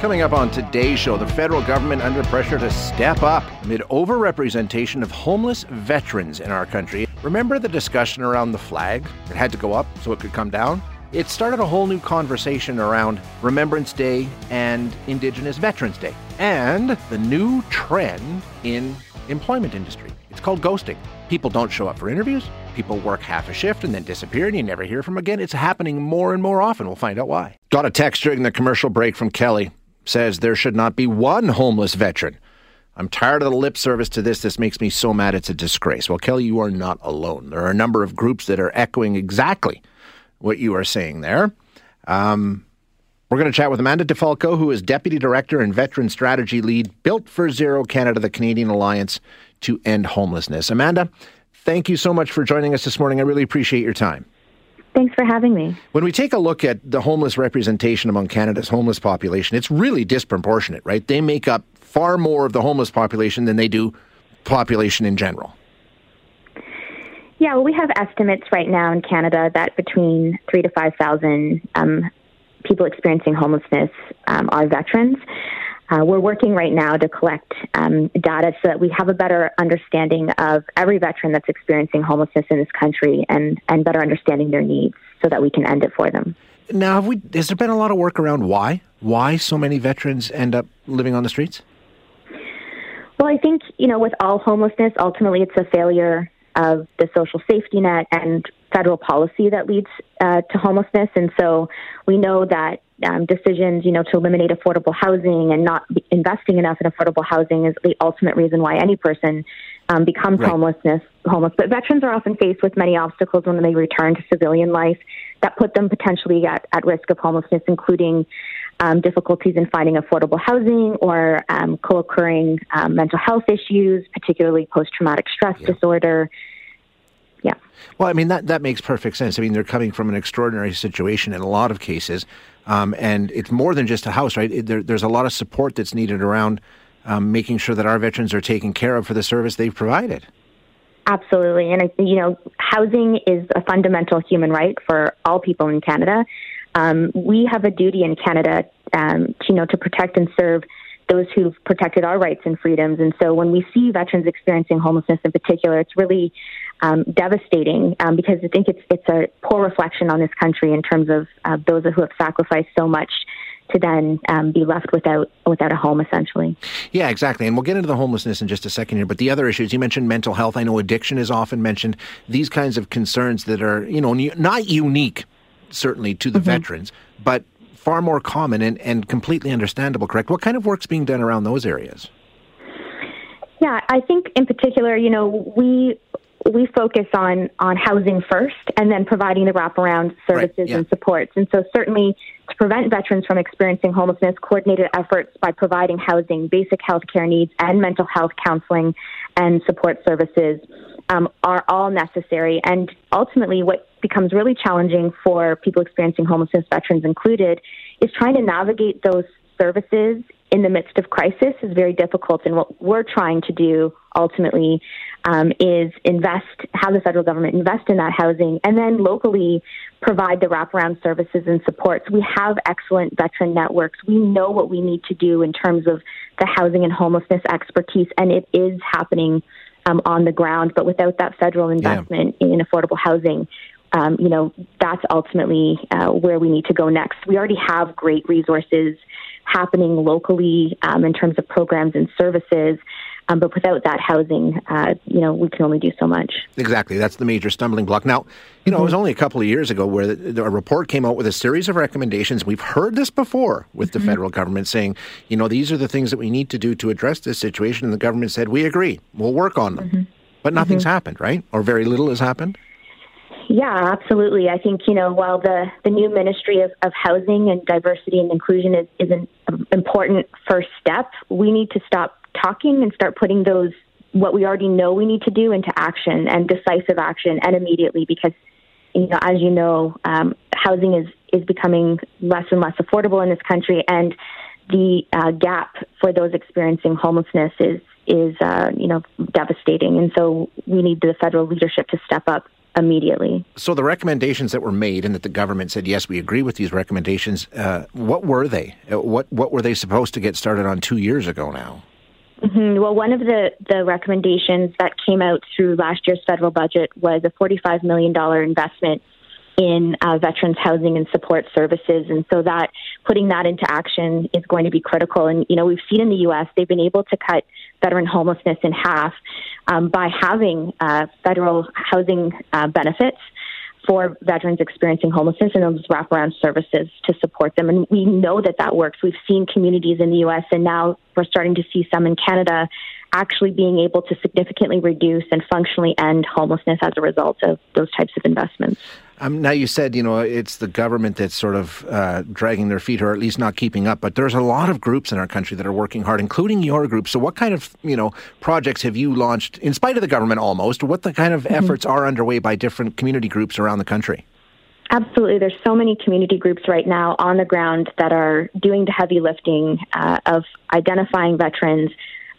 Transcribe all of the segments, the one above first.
Coming up on today's show, the federal government under pressure to step up amid overrepresentation of homeless veterans in our country. Remember the discussion around the flag? It had to go up so it could come down? It started a whole new conversation around Remembrance Day and Indigenous Veterans Day, and the new trend in employment industry. It's called ghosting. People don't show up for interviews. People work half a shift and then disappear and you never hear from again. It's happening more and more often. We'll find out why. Got a text during the commercial break from Kelly says there should not be one homeless veteran. I'm tired of the lip service to this. This makes me so mad it's a disgrace. Well, Kelly, you are not alone. There are a number of groups that are echoing exactly what you are saying there. Um, we're going to chat with Amanda DeFalco, who is Deputy Director and Veteran Strategy Lead, Built for Zero Canada, the Canadian Alliance to End Homelessness. Amanda, thank you so much for joining us this morning. I really appreciate your time. Thanks for having me. When we take a look at the homeless representation among Canada's homeless population, it's really disproportionate, right? They make up far more of the homeless population than they do population in general. Yeah, well, we have estimates right now in Canada that between three to five thousand um, people experiencing homelessness um, are veterans. Uh, we're working right now to collect um, data so that we have a better understanding of every veteran that's experiencing homelessness in this country and, and better understanding their needs so that we can end it for them. Now, have we, has there been a lot of work around why? Why so many veterans end up living on the streets? Well, I think, you know, with all homelessness, ultimately it's a failure of the social safety net and federal policy that leads uh, to homelessness. And so we know that um, decisions, you know, to eliminate affordable housing and not investing enough in affordable housing is the ultimate reason why any person um, becomes right. homelessness homeless. But veterans are often faced with many obstacles when they return to civilian life that put them potentially at, at risk of homelessness, including um, difficulties in finding affordable housing or um, co-occurring um, mental health issues, particularly post-traumatic stress yeah. disorder. Yeah. Well, I mean that that makes perfect sense. I mean they're coming from an extraordinary situation in a lot of cases, um, and it's more than just a house, right? It, there, there's a lot of support that's needed around um, making sure that our veterans are taken care of for the service they've provided. Absolutely, and you know, housing is a fundamental human right for all people in Canada. Um, we have a duty in Canada, um, to, you know, to protect and serve those who've protected our rights and freedoms. And so, when we see veterans experiencing homelessness in particular, it's really um, devastating um, because I think it's it's a poor reflection on this country in terms of uh, those who have sacrificed so much to then um, be left without without a home essentially. Yeah, exactly. And we'll get into the homelessness in just a second here. But the other issues you mentioned, mental health. I know addiction is often mentioned. These kinds of concerns that are you know not unique, certainly to the mm-hmm. veterans, but far more common and, and completely understandable. Correct. What kind of work's being done around those areas? Yeah, I think in particular, you know, we we focus on on housing first and then providing the wraparound services right, yeah. and supports. And so certainly to prevent veterans from experiencing homelessness, coordinated efforts by providing housing, basic health care needs, and mental health counseling and support services um, are all necessary. And ultimately, what becomes really challenging for people experiencing homelessness, veterans included, is trying to navigate those services in the midst of crisis is very difficult. And what we're trying to do ultimately um, is invest, have the federal government invest in that housing, and then locally provide the wraparound services and supports. We have excellent veteran networks. We know what we need to do in terms of the housing and homelessness expertise, and it is happening um, on the ground. But without that federal investment yeah. in affordable housing, um, you know, that's ultimately uh, where we need to go next. We already have great resources happening locally um, in terms of programs and services. Um, but without that housing, uh, you know, we can only do so much. Exactly. That's the major stumbling block. Now, you know, mm-hmm. it was only a couple of years ago where the, a report came out with a series of recommendations. We've heard this before with mm-hmm. the federal government saying, you know, these are the things that we need to do to address this situation. And the government said, we agree, we'll work on them. Mm-hmm. But nothing's mm-hmm. happened, right? Or very little has happened? Yeah, absolutely. I think, you know, while the, the new Ministry of, of Housing and Diversity and Inclusion is, is an important first step, we need to stop talking and start putting those, what we already know we need to do, into action and decisive action and immediately because, you know, as you know, um, housing is, is becoming less and less affordable in this country and the uh, gap for those experiencing homelessness is is uh, you know devastating, and so we need the federal leadership to step up immediately. So the recommendations that were made and that the government said yes, we agree with these recommendations. Uh, what were they? Uh, what what were they supposed to get started on two years ago now? Mm-hmm. Well, one of the, the recommendations that came out through last year's federal budget was a $45 million investment in uh, veterans housing and support services. And so that putting that into action is going to be critical. And, you know, we've seen in the U.S., they've been able to cut veteran homelessness in half um, by having uh, federal housing uh, benefits for veterans experiencing homelessness and those wraparound services to support them. And we know that that works. We've seen communities in the U.S. and now we're starting to see some in Canada actually being able to significantly reduce and functionally end homelessness as a result of those types of investments. Um, now you said you know it's the government that's sort of uh, dragging their feet, or at least not keeping up. But there's a lot of groups in our country that are working hard, including your group. So, what kind of you know projects have you launched, in spite of the government, almost? What the kind of mm-hmm. efforts are underway by different community groups around the country? Absolutely. There's so many community groups right now on the ground that are doing the heavy lifting uh, of identifying veterans,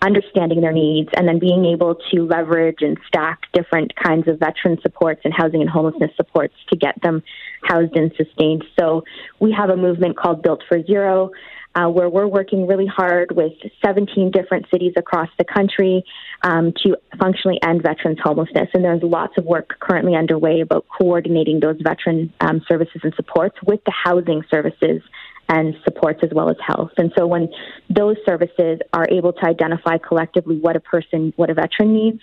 understanding their needs, and then being able to leverage and stack different kinds of veteran supports and housing and homelessness supports to get them housed and sustained. So we have a movement called Built for Zero. Uh, where we're working really hard with 17 different cities across the country um, to functionally end veterans homelessness. And there's lots of work currently underway about coordinating those veteran um, services and supports with the housing services and supports as well as health. And so when those services are able to identify collectively what a person, what a veteran needs,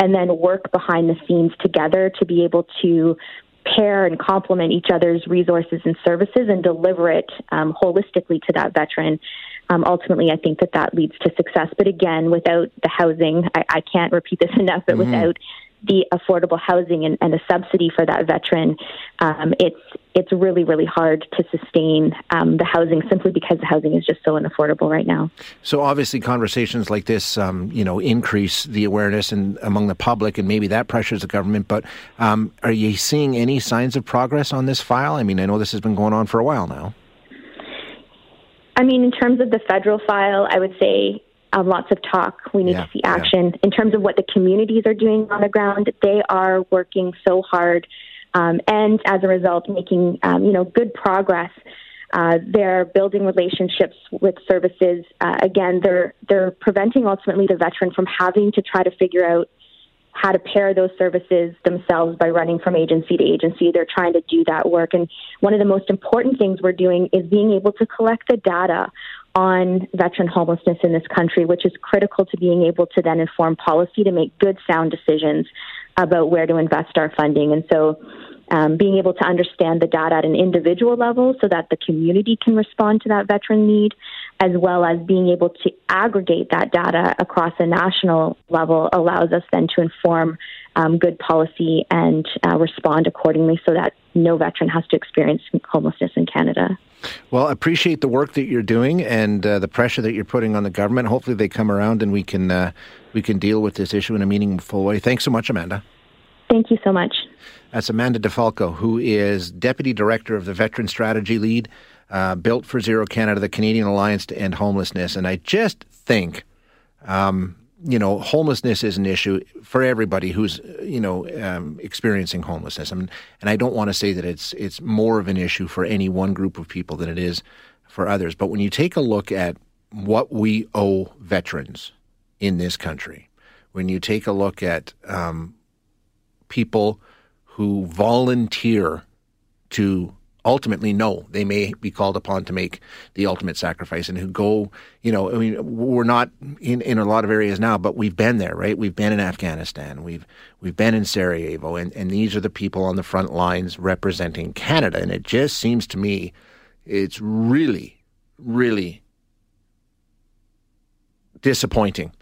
and then work behind the scenes together to be able to pair and complement each other's resources and services and deliver it um, holistically to that veteran. Um, ultimately, I think that that leads to success. But again, without the housing, I, I can't repeat this enough, but mm-hmm. without the affordable housing and, and a subsidy for that veteran, um, it's it's really really hard to sustain um, the housing simply because the housing is just so unaffordable right now. So obviously, conversations like this, um, you know, increase the awareness and among the public, and maybe that pressures the government. But um, are you seeing any signs of progress on this file? I mean, I know this has been going on for a while now. I mean, in terms of the federal file, I would say um, lots of talk. We need yeah, to see action. Yeah. In terms of what the communities are doing on the ground, they are working so hard, um, and as a result, making um, you know good progress. Uh, they're building relationships with services. Uh, again, they're they're preventing ultimately the veteran from having to try to figure out how to pair those services themselves by running from agency to agency. They're trying to do that work. And one of the most important things we're doing is being able to collect the data on veteran homelessness in this country, which is critical to being able to then inform policy to make good, sound decisions about where to invest our funding. And so, um, being able to understand the data at an individual level so that the community can respond to that veteran need, as well as being able to aggregate that data across a national level, allows us then to inform um, good policy and uh, respond accordingly so that no veteran has to experience homelessness in Canada. Well, I appreciate the work that you're doing and uh, the pressure that you're putting on the government. Hopefully, they come around and we can uh, we can deal with this issue in a meaningful way. Thanks so much, Amanda. Thank you so much. That's Amanda DeFalco, who is Deputy Director of the Veteran Strategy Lead, uh, Built for Zero Canada, the Canadian Alliance to End Homelessness. And I just think um, you know, homelessness is an issue for everybody who's, you know, um, experiencing homelessness. I mean, and I don't want to say that it's it's more of an issue for any one group of people than it is for others. But when you take a look at what we owe veterans in this country, when you take a look at um, people who volunteer to ultimately know. They may be called upon to make the ultimate sacrifice and who go you know i mean we're not in, in a lot of areas now but we've been there right? We've been in afghanistan. We've we've been in sarajevo. And, and these are the people on the front lines representing canada. And it just seems to me it's really really disappointing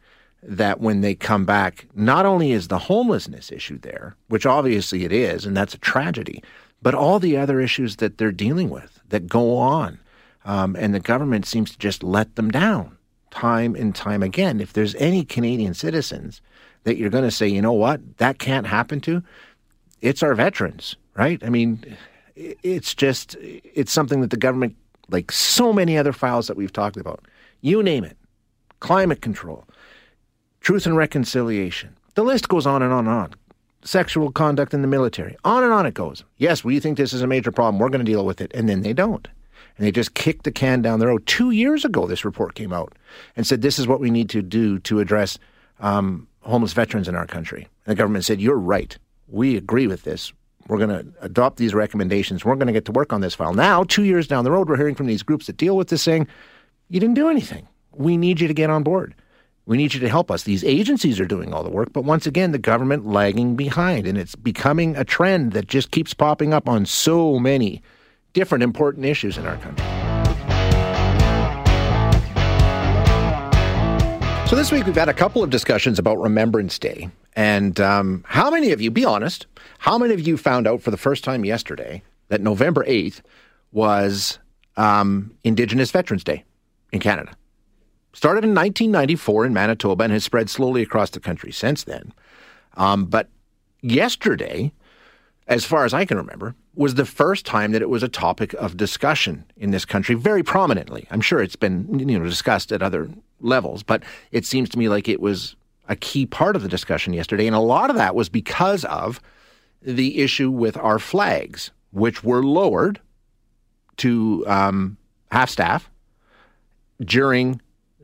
that when they come back, not only is the homelessness issue there, which obviously it is, and that's a tragedy, but all the other issues that they're dealing with that go on. Um, and the government seems to just let them down time and time again. If there's any Canadian citizens that you're going to say, you know what, that can't happen to, it's our veterans, right? I mean, it's just, it's something that the government, like so many other files that we've talked about, you name it, climate control, truth and reconciliation, the list goes on and on and on sexual conduct in the military. On and on it goes. Yes, we think this is a major problem. We're going to deal with it. And then they don't. And they just kick the can down the road. Two years ago, this report came out and said this is what we need to do to address um, homeless veterans in our country. And the government said, You're right. We agree with this. We're going to adopt these recommendations. We're going to get to work on this file. Now, two years down the road, we're hearing from these groups that deal with this saying, You didn't do anything. We need you to get on board. We need you to help us. These agencies are doing all the work, but once again, the government lagging behind. And it's becoming a trend that just keeps popping up on so many different important issues in our country. So this week we've had a couple of discussions about Remembrance Day. And um, how many of you, be honest, how many of you found out for the first time yesterday that November 8th was um, Indigenous Veterans Day in Canada? Started in 1994 in Manitoba and has spread slowly across the country since then. Um, but yesterday, as far as I can remember, was the first time that it was a topic of discussion in this country very prominently. I'm sure it's been you know discussed at other levels, but it seems to me like it was a key part of the discussion yesterday, and a lot of that was because of the issue with our flags, which were lowered to um, half staff during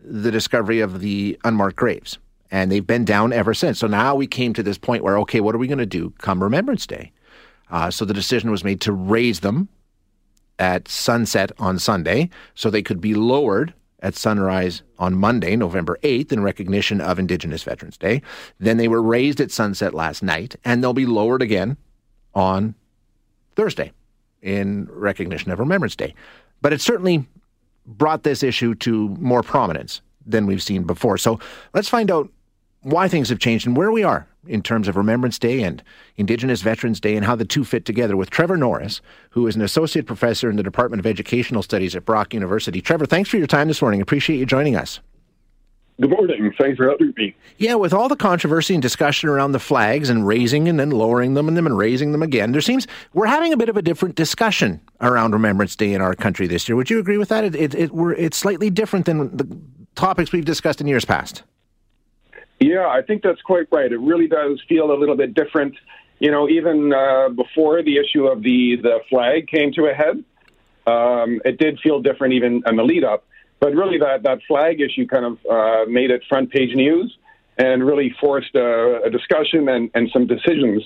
the discovery of the unmarked graves. And they've been down ever since. So now we came to this point where, okay, what are we going to do come Remembrance Day? Uh, so the decision was made to raise them at sunset on Sunday so they could be lowered at sunrise on Monday, November 8th, in recognition of Indigenous Veterans Day. Then they were raised at sunset last night, and they'll be lowered again on Thursday in recognition of Remembrance Day. But it certainly brought this issue to more prominence than we've seen before. So let's find out why things have changed and where we are in terms of Remembrance Day and Indigenous Veterans Day and how the two fit together with Trevor Norris, who is an associate professor in the Department of Educational Studies at Brock University. Trevor, thanks for your time this morning. Appreciate you joining us. Good morning. Thanks for having me. Yeah, with all the controversy and discussion around the flags and raising and then lowering them and then raising them again, there seems we're having a bit of a different discussion around Remembrance Day in our country this year. Would you agree with that? It, it, it it's slightly different than the topics we've discussed in years past. Yeah, I think that's quite right. It really does feel a little bit different. You know, even uh, before the issue of the the flag came to a head, um, it did feel different even in the lead up. But really, that, that flag issue kind of uh, made it front page news and really forced a, a discussion and, and some decisions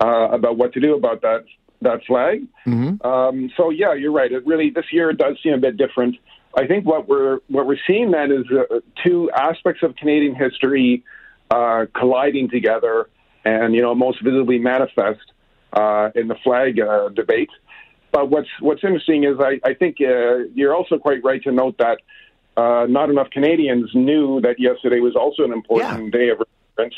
uh, about what to do about that that flag. Mm-hmm. Um, so yeah, you're right. It really this year does seem a bit different. I think what we're what we're seeing then is uh, two aspects of Canadian history uh, colliding together, and you know most visibly manifest uh, in the flag uh, debate. But what's what's interesting is I, I think uh, you're also quite right to note that uh, not enough Canadians knew that yesterday was also an important yeah. day of remembrance,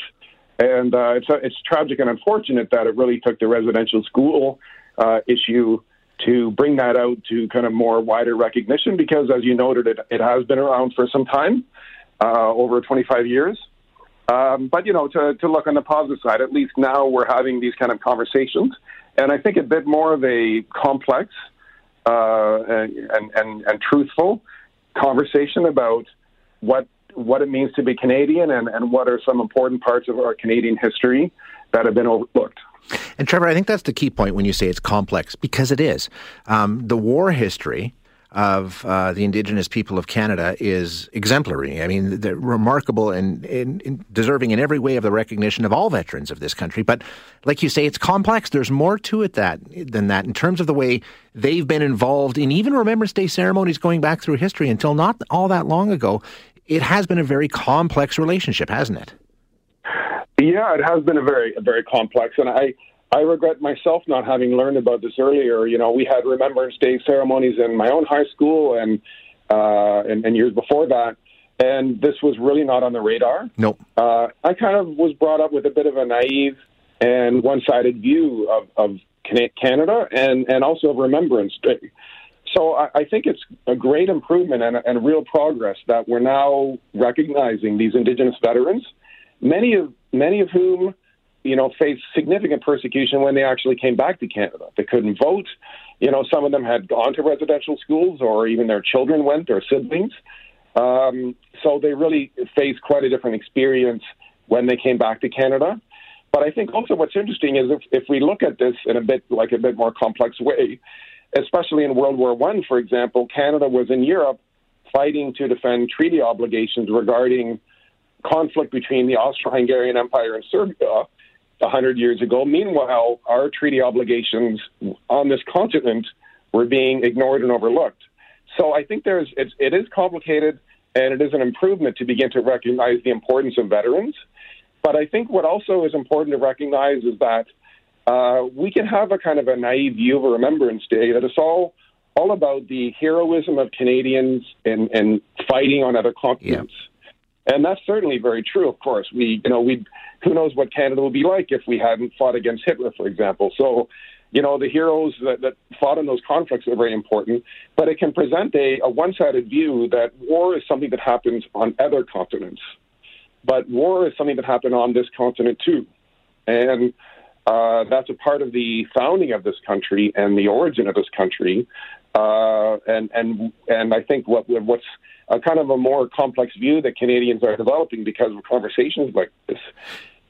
and uh, it's uh, it's tragic and unfortunate that it really took the residential school uh, issue to bring that out to kind of more wider recognition because, as you noted, it, it has been around for some time, uh, over 25 years. Um, but you know, to to look on the positive side, at least now we're having these kind of conversations and I think a bit more of a complex uh, and, and, and truthful conversation about what what it means to be Canadian and, and what are some important parts of our Canadian history that have been overlooked. And Trevor, I think that's the key point when you say it's complex because it is. Um, the war history of uh, the Indigenous people of Canada is exemplary. I mean, they're remarkable and, and, and, deserving in every way of the recognition of all veterans of this country. But like you say, it's complex. There's more to it that than that in terms of the way they've been involved in even Remembrance Day ceremonies going back through history until not all that long ago. It has been a very complex relationship, hasn't it? Yeah, it has been a very, a very complex, and I. I regret myself not having learned about this earlier. You know, we had Remembrance Day ceremonies in my own high school and uh, and, and years before that, and this was really not on the radar. Nope. Uh, I kind of was brought up with a bit of a naive and one-sided view of, of Canada and and also of Remembrance Day. So I, I think it's a great improvement and, and real progress that we're now recognizing these Indigenous veterans, many of many of whom you know, faced significant persecution when they actually came back to Canada. They couldn't vote. You know, some of them had gone to residential schools, or even their children went, or siblings. Um, so they really faced quite a different experience when they came back to Canada. But I think also what's interesting is if, if we look at this in a bit like a bit more complex way, especially in World War One, for example, Canada was in Europe fighting to defend treaty obligations regarding conflict between the Austro-Hungarian Empire and Serbia a hundred years ago. Meanwhile, our treaty obligations on this continent were being ignored and overlooked. So I think there's it's, it is complicated, and it is an improvement to begin to recognize the importance of veterans. But I think what also is important to recognize is that uh, we can have a kind of a naive view of a Remembrance Day that it's all all about the heroism of Canadians and, and fighting on other continents. Yeah. And that's certainly very true, of course. We, you know, we, who knows what Canada would be like if we hadn't fought against Hitler, for example. So, you know, the heroes that, that fought in those conflicts are very important, but it can present a, a one sided view that war is something that happens on other continents. But war is something that happened on this continent too. And uh, that's a part of the founding of this country and the origin of this country. Uh, and and and I think what what's a kind of a more complex view that Canadians are developing because of conversations like this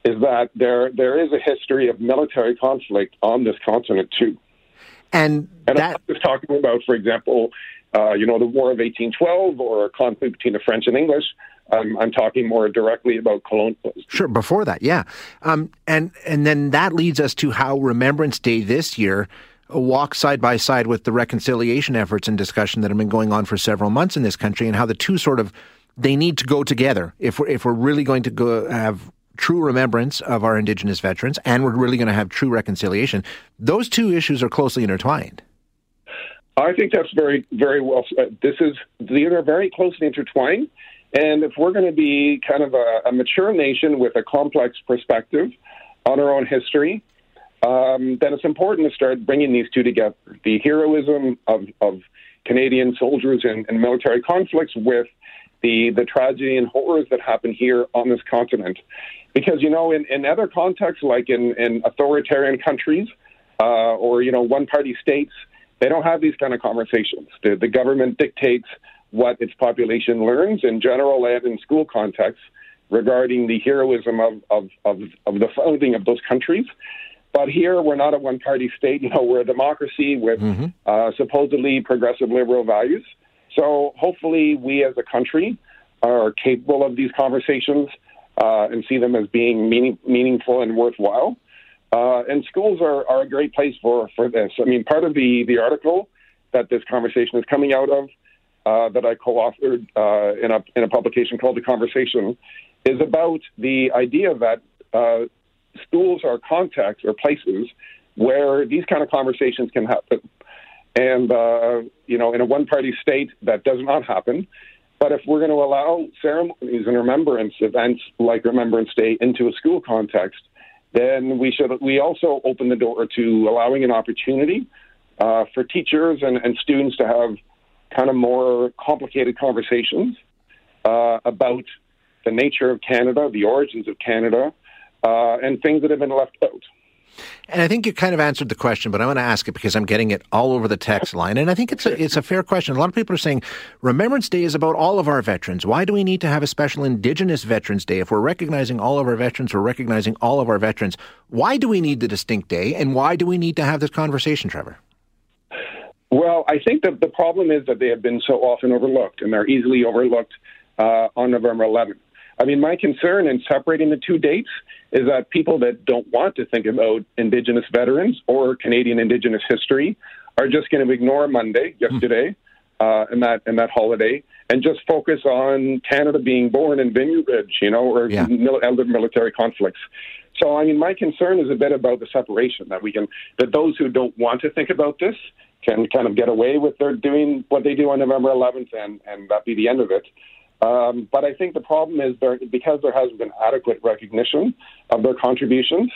is that there there is a history of military conflict on this continent too. And, and that... I'm just talking about, for example, uh, you know, the War of 1812 or a conflict between the French and English. I'm, I'm talking more directly about colonialism. Sure, before that, yeah, um, and and then that leads us to how Remembrance Day this year walk side by side with the reconciliation efforts and discussion that have been going on for several months in this country, and how the two sort of they need to go together if we're if we're really going to go have true remembrance of our Indigenous veterans and we're really going to have true reconciliation. Those two issues are closely intertwined. I think that's very very well. Said. Uh, this is they are very closely intertwined, and if we're going to be kind of a, a mature nation with a complex perspective on our own history um, then it's important to start bringing these two together the heroism of, of Canadian soldiers in, military conflicts with the, the tragedy and horrors that happen here on this continent. Because, you know, in, in other contexts, like in, in authoritarian countries uh, or, you know, one party states, they don't have these kind of conversations. The, the government dictates what its population learns in general and in school contexts regarding the heroism of, of, of, of the founding of those countries. But here, we're not a one party state. You know, we're a democracy with mm-hmm. uh, supposedly progressive liberal values. So hopefully, we as a country are capable of these conversations uh, and see them as being meaning, meaningful and worthwhile. Uh, and schools are, are a great place for, for this. I mean, part of the, the article that this conversation is coming out of, uh, that I co authored uh, in, a, in a publication called The Conversation, is about the idea that schools are contexts or places where these kind of conversations can happen. And, uh, you know, in a one party state, that does not happen. But if we're going to allow ceremonies and remembrance events like Remembrance Day into a school context, then we should we also open the door to allowing an opportunity uh, for teachers and, and, students to have kind of more complicated conversations uh, about the nature of Canada, the origins of Canada, uh, and things that have been left out. And I think you kind of answered the question, but I want to ask it because I'm getting it all over the text line, and I think it's a it's a fair question. A lot of people are saying Remembrance Day is about all of our veterans. Why do we need to have a special Indigenous Veterans Day if we're recognizing all of our veterans? We're recognizing all of our veterans. Why do we need the distinct day, and why do we need to have this conversation, Trevor? Well, I think that the problem is that they have been so often overlooked, and they're easily overlooked uh, on November 11th. I mean, my concern in separating the two dates is that people that don't want to think about Indigenous veterans or Canadian Indigenous history are just going to ignore Monday, yesterday, uh, and that and that holiday, and just focus on Canada being born in Vimy Ridge, you know, or yeah. mil- military conflicts. So, I mean, my concern is a bit about the separation that we can that those who don't want to think about this can kind of get away with their doing what they do on November 11th, and and that be the end of it. Um, but I think the problem is there, because there hasn't been adequate recognition of their contributions,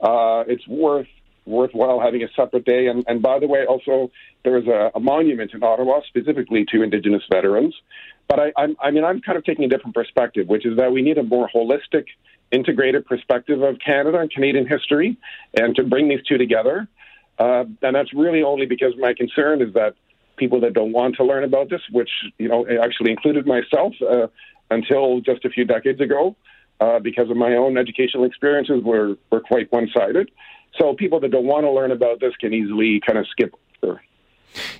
uh, it's worth worthwhile having a separate day. And, and by the way, also there is a, a, monument in Ottawa specifically to Indigenous veterans. But I, I'm, I mean, I'm kind of taking a different perspective, which is that we need a more holistic, integrated perspective of Canada and Canadian history, and to bring these two together. Uh, and that's really only because my concern is that people that don't want to learn about this, which you know actually included myself uh, until just a few decades ago. uh, because of my own educational experiences were, were quite one sided. So people that don't want to learn about this can easily kind of skip over.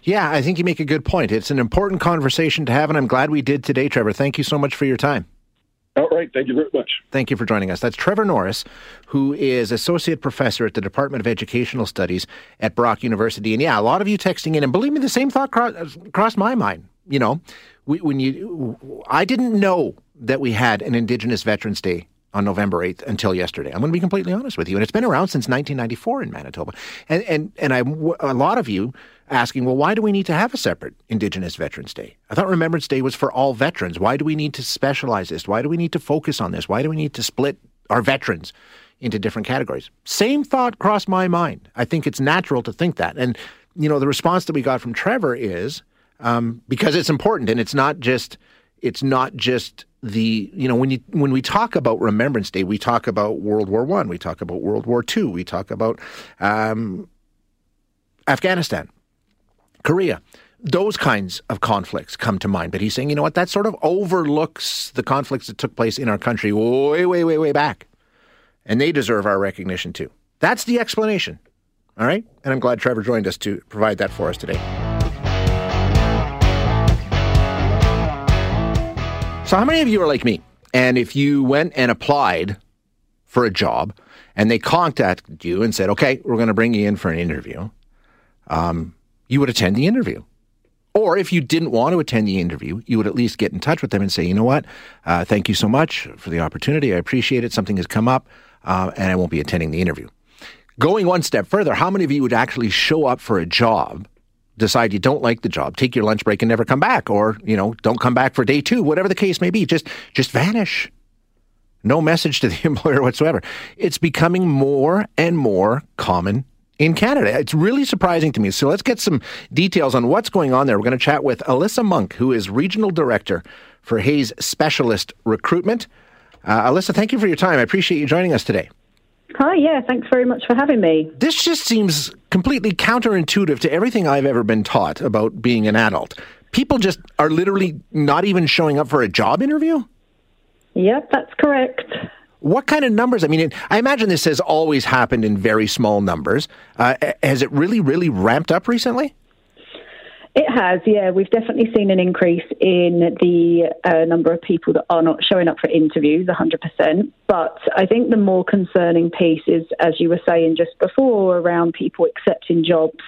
Yeah, I think you make a good point. It's an important conversation to have, and I'm glad we did today, Trevor. Thank you so much for your time. All right. Thank you very much. Thank you for joining us. That's Trevor Norris, who is Associate Professor at the Department of Educational Studies at Brock University. And yeah, a lot of you texting in, and believe me, the same thought crossed my mind. You know, we, when you, I didn't know that we had an Indigenous Veterans Day on November 8th until yesterday. I'm going to be completely honest with you. And it's been around since 1994 in Manitoba. And, and, and I, a lot of you asking, well, why do we need to have a separate Indigenous Veterans Day? I thought Remembrance Day was for all veterans. Why do we need to specialize this? Why do we need to focus on this? Why do we need to split our veterans into different categories? Same thought crossed my mind. I think it's natural to think that. And, you know, the response that we got from Trevor is um, because it's important and it's not just, it's not just the you know when you when we talk about Remembrance Day, we talk about World War One, we talk about World War Two, we talk about um, Afghanistan, Korea. Those kinds of conflicts come to mind. But he's saying, you know what, that sort of overlooks the conflicts that took place in our country way, way, way, way back. And they deserve our recognition too. That's the explanation. All right? And I'm glad Trevor joined us to provide that for us today. So, how many of you are like me? And if you went and applied for a job and they contacted you and said, okay, we're going to bring you in for an interview, um, you would attend the interview. Or if you didn't want to attend the interview, you would at least get in touch with them and say, you know what, uh, thank you so much for the opportunity. I appreciate it. Something has come up uh, and I won't be attending the interview. Going one step further, how many of you would actually show up for a job decide you don't like the job, take your lunch break and never come back, or you know, don't come back for day two, whatever the case may be. Just just vanish. No message to the employer whatsoever. It's becoming more and more common in Canada. It's really surprising to me. So let's get some details on what's going on there. We're going to chat with Alyssa Monk, who is Regional Director for Hays Specialist Recruitment. Uh, Alyssa, thank you for your time. I appreciate you joining us today. Hi, yeah, thanks very much for having me. This just seems completely counterintuitive to everything I've ever been taught about being an adult. People just are literally not even showing up for a job interview? Yep, that's correct. What kind of numbers? I mean, I imagine this has always happened in very small numbers. Uh, has it really, really ramped up recently? It has, yeah. We've definitely seen an increase in the uh, number of people that are not showing up for interviews, 100%. But I think the more concerning piece is, as you were saying just before, around people accepting jobs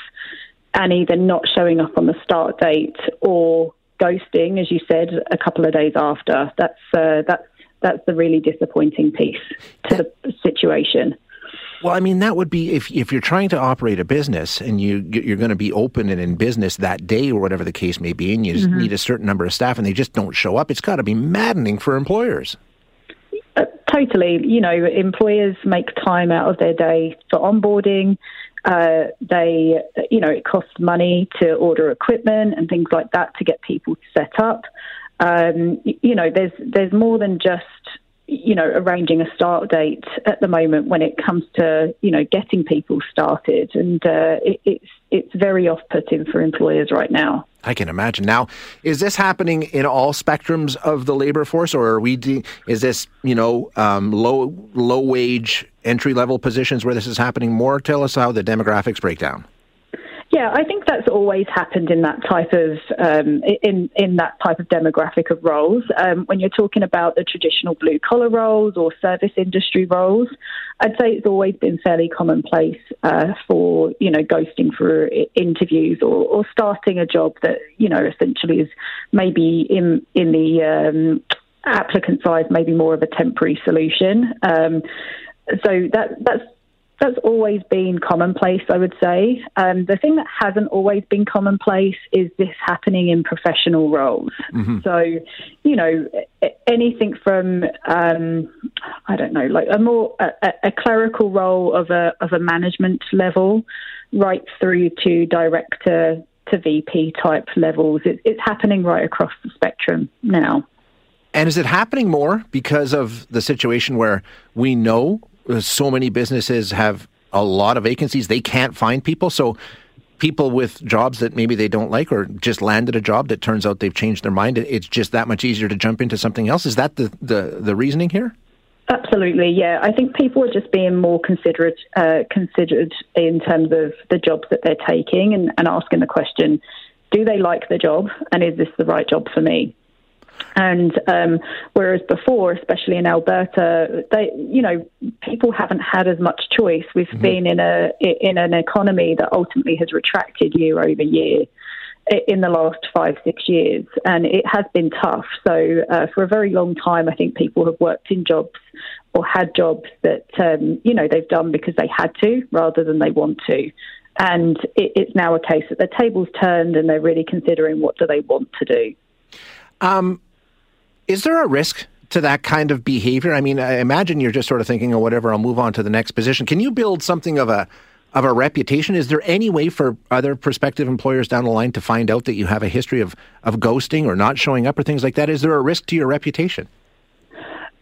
and either not showing up on the start date or ghosting, as you said, a couple of days after. That's uh, that's that's the really disappointing piece to the situation. Well, I mean, that would be if if you're trying to operate a business and you you're going to be open and in business that day or whatever the case may be, and you mm-hmm. need a certain number of staff and they just don't show up. It's got to be maddening for employers. Uh, totally. You know, employers make time out of their day for onboarding. Uh, they, you know, it costs money to order equipment and things like that to get people set up. Um, you know, there's there's more than just you know, arranging a start date at the moment when it comes to, you know, getting people started. And uh, it, it's, it's very off putting for employers right now. I can imagine. Now, is this happening in all spectrums of the labor force, or are we? De- is this you know um, low low wage entry level positions where this is happening more? Tell us how the demographics break down. Yeah, I think that's always happened in that type of um, in in that type of demographic of roles. Um, when you're talking about the traditional blue collar roles or service industry roles, I'd say it's always been fairly commonplace uh, for you know ghosting for interviews or, or, starting a job that you know essentially is maybe in in the um, applicant's eyes maybe more of a temporary solution. Um, so that that's that's always been commonplace, I would say. Um, the thing that hasn't always been commonplace is this happening in professional roles. Mm-hmm. So, you know, anything from um, I don't know, like a more a, a, clerical role of a of a management level, right through to director to VP type levels. It, it's happening right across the spectrum now. And is it happening more because of the situation where we know so many businesses have a lot of vacancies. They can't find people. So people with jobs that maybe they don't like or just landed a job that turns out they've changed their mind, it's just that much easier to jump into something else. Is that the, the, the reasoning here? Absolutely, yeah. I think people are just being more considerate, uh, considered in terms of the jobs that they're taking and, and asking the question: Do they like the job, and is this the right job for me? And um, whereas before, especially in Alberta, they, you know, people haven't had as much choice. We've mm-hmm. been in a in an economy that ultimately has retracted year over year in the last five, six years, and it has been tough. So, uh, for a very long time, I think people have worked in jobs or had jobs that, um, you know, they've done because they had to rather than they want to. And it, it's now a case that the table's turned and they're really considering what do they want to do. Um, is there a risk to that kind of behavior? I mean, I imagine you're just sort of thinking, oh, whatever, I'll move on to the next position. Can you build something of a of a reputation. Is there any way for other prospective employers down the line to find out that you have a history of, of ghosting or not showing up or things like that? Is there a risk to your reputation?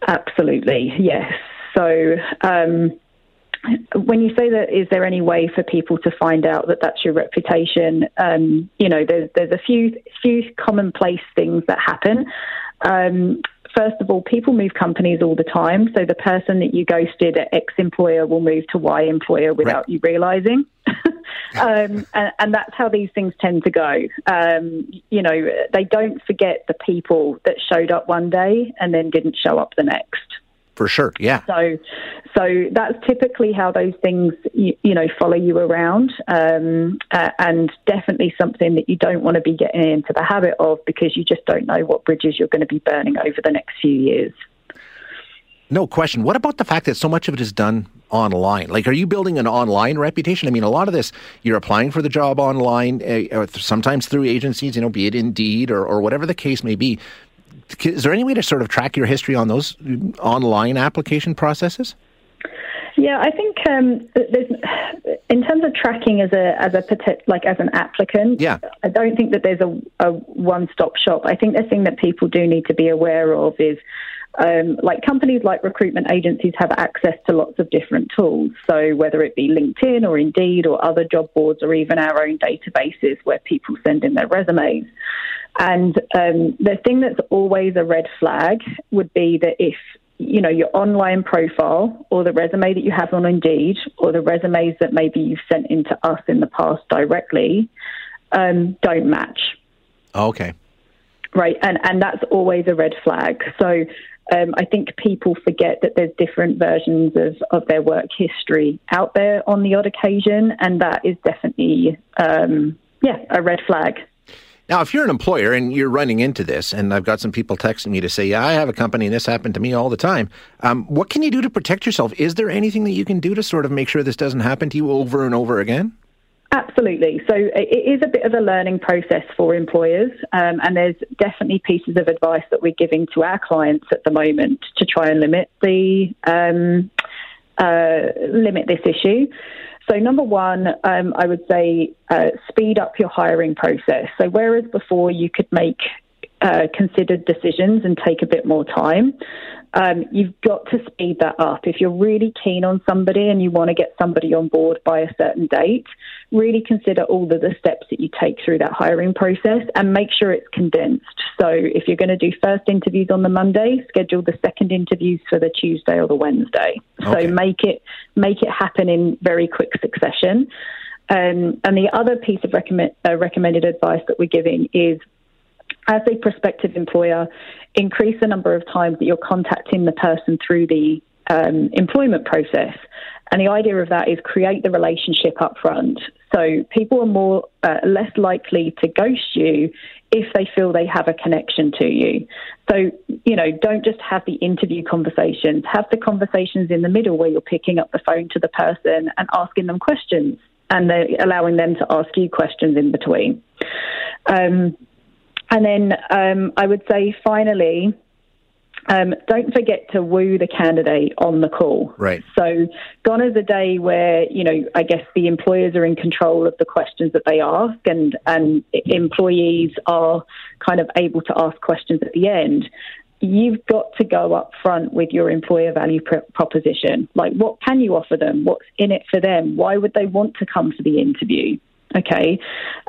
Absolutely, yes. So, um, when you say that, is there any way for people to find out that that's your reputation? Um, you know, there's there's a few few commonplace things that happen. Um, first of all, people move companies all the time. So the person that you ghosted at X employer will move to Y employer without right. you realizing. um, and, and, that's how these things tend to go. Um, you know, they don't forget the people that showed up one day and then didn't show up the next for sure. Yeah. So, so that's typically how those things you, you know follow you around, um, uh, and definitely something that you don't want to be getting into the habit of because you just don't know what bridges you're going to be burning over the next few years. No question. What about the fact that so much of it is done online? Like, are you building an online reputation? I mean, a lot of this, you're applying for the job online, uh, sometimes through agencies, you know, be it Indeed or, or whatever the case may be is there any way to sort of track your history on those online application processes? Yeah, I think um, there's, in terms of tracking as a as a like as an applicant. Yeah. I don't think that there's a, a one stop shop. I think the thing that people do need to be aware of is. Um, like companies like recruitment agencies have access to lots of different tools. So whether it be LinkedIn or Indeed or other job boards or even our own databases where people send in their resumes. And um, the thing that's always a red flag would be that if you know your online profile or the resume that you have on Indeed or the resumes that maybe you've sent into us in the past directly um, don't match. Okay. Right, and and that's always a red flag. So. Um, I think people forget that there's different versions of, of their work history out there on the odd occasion, and that is definitely, um, yeah, a red flag. Now, if you're an employer and you're running into this, and I've got some people texting me to say, "Yeah, I have a company, and this happened to me all the time," um, what can you do to protect yourself? Is there anything that you can do to sort of make sure this doesn't happen to you over and over again? Absolutely. So it is a bit of a learning process for employers, um, and there's definitely pieces of advice that we're giving to our clients at the moment to try and limit the um, uh, limit this issue. So, number one, um, I would say uh, speed up your hiring process. So, whereas before you could make uh, considered decisions and take a bit more time, um, you've got to speed that up. If you're really keen on somebody and you want to get somebody on board by a certain date, really consider all of the steps that you take through that hiring process and make sure it's condensed. So if you're going to do first interviews on the Monday, schedule the second interviews for the Tuesday or the Wednesday. Okay. So make it make it happen in very quick succession. Um, and the other piece of recommend, uh, recommended advice that we're giving is as a prospective employer, increase the number of times that you're contacting the person through the um, employment process. And the idea of that is create the relationship up front. So people are more uh, less likely to ghost you if they feel they have a connection to you. So, you know, don't just have the interview conversations, have the conversations in the middle where you're picking up the phone to the person and asking them questions and allowing them to ask you questions in between. Um, and then um, I would say finally, um, don't forget to woo the candidate on the call. Right. So, gone is a day where you know I guess the employers are in control of the questions that they ask, and and employees are kind of able to ask questions at the end. You've got to go up front with your employer value pr- proposition. Like, what can you offer them? What's in it for them? Why would they want to come to the interview? Okay,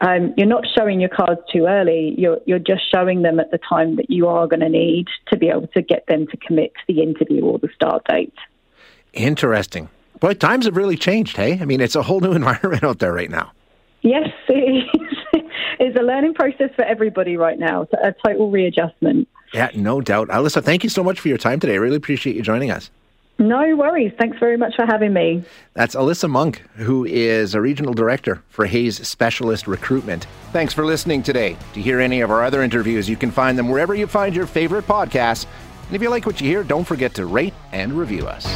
um, you're not showing your cards too early. You're you're just showing them at the time that you are going to need to be able to get them to commit to the interview or the start date. Interesting. Boy, times have really changed. Hey, I mean, it's a whole new environment out there right now. Yes, it is. it's a learning process for everybody right now. a total readjustment. Yeah, no doubt. Alyssa, thank you so much for your time today. I really appreciate you joining us. No worries. Thanks very much for having me. That's Alyssa Monk, who is a regional director for Hays Specialist Recruitment. Thanks for listening today. To hear any of our other interviews, you can find them wherever you find your favorite podcasts. And if you like what you hear, don't forget to rate and review us.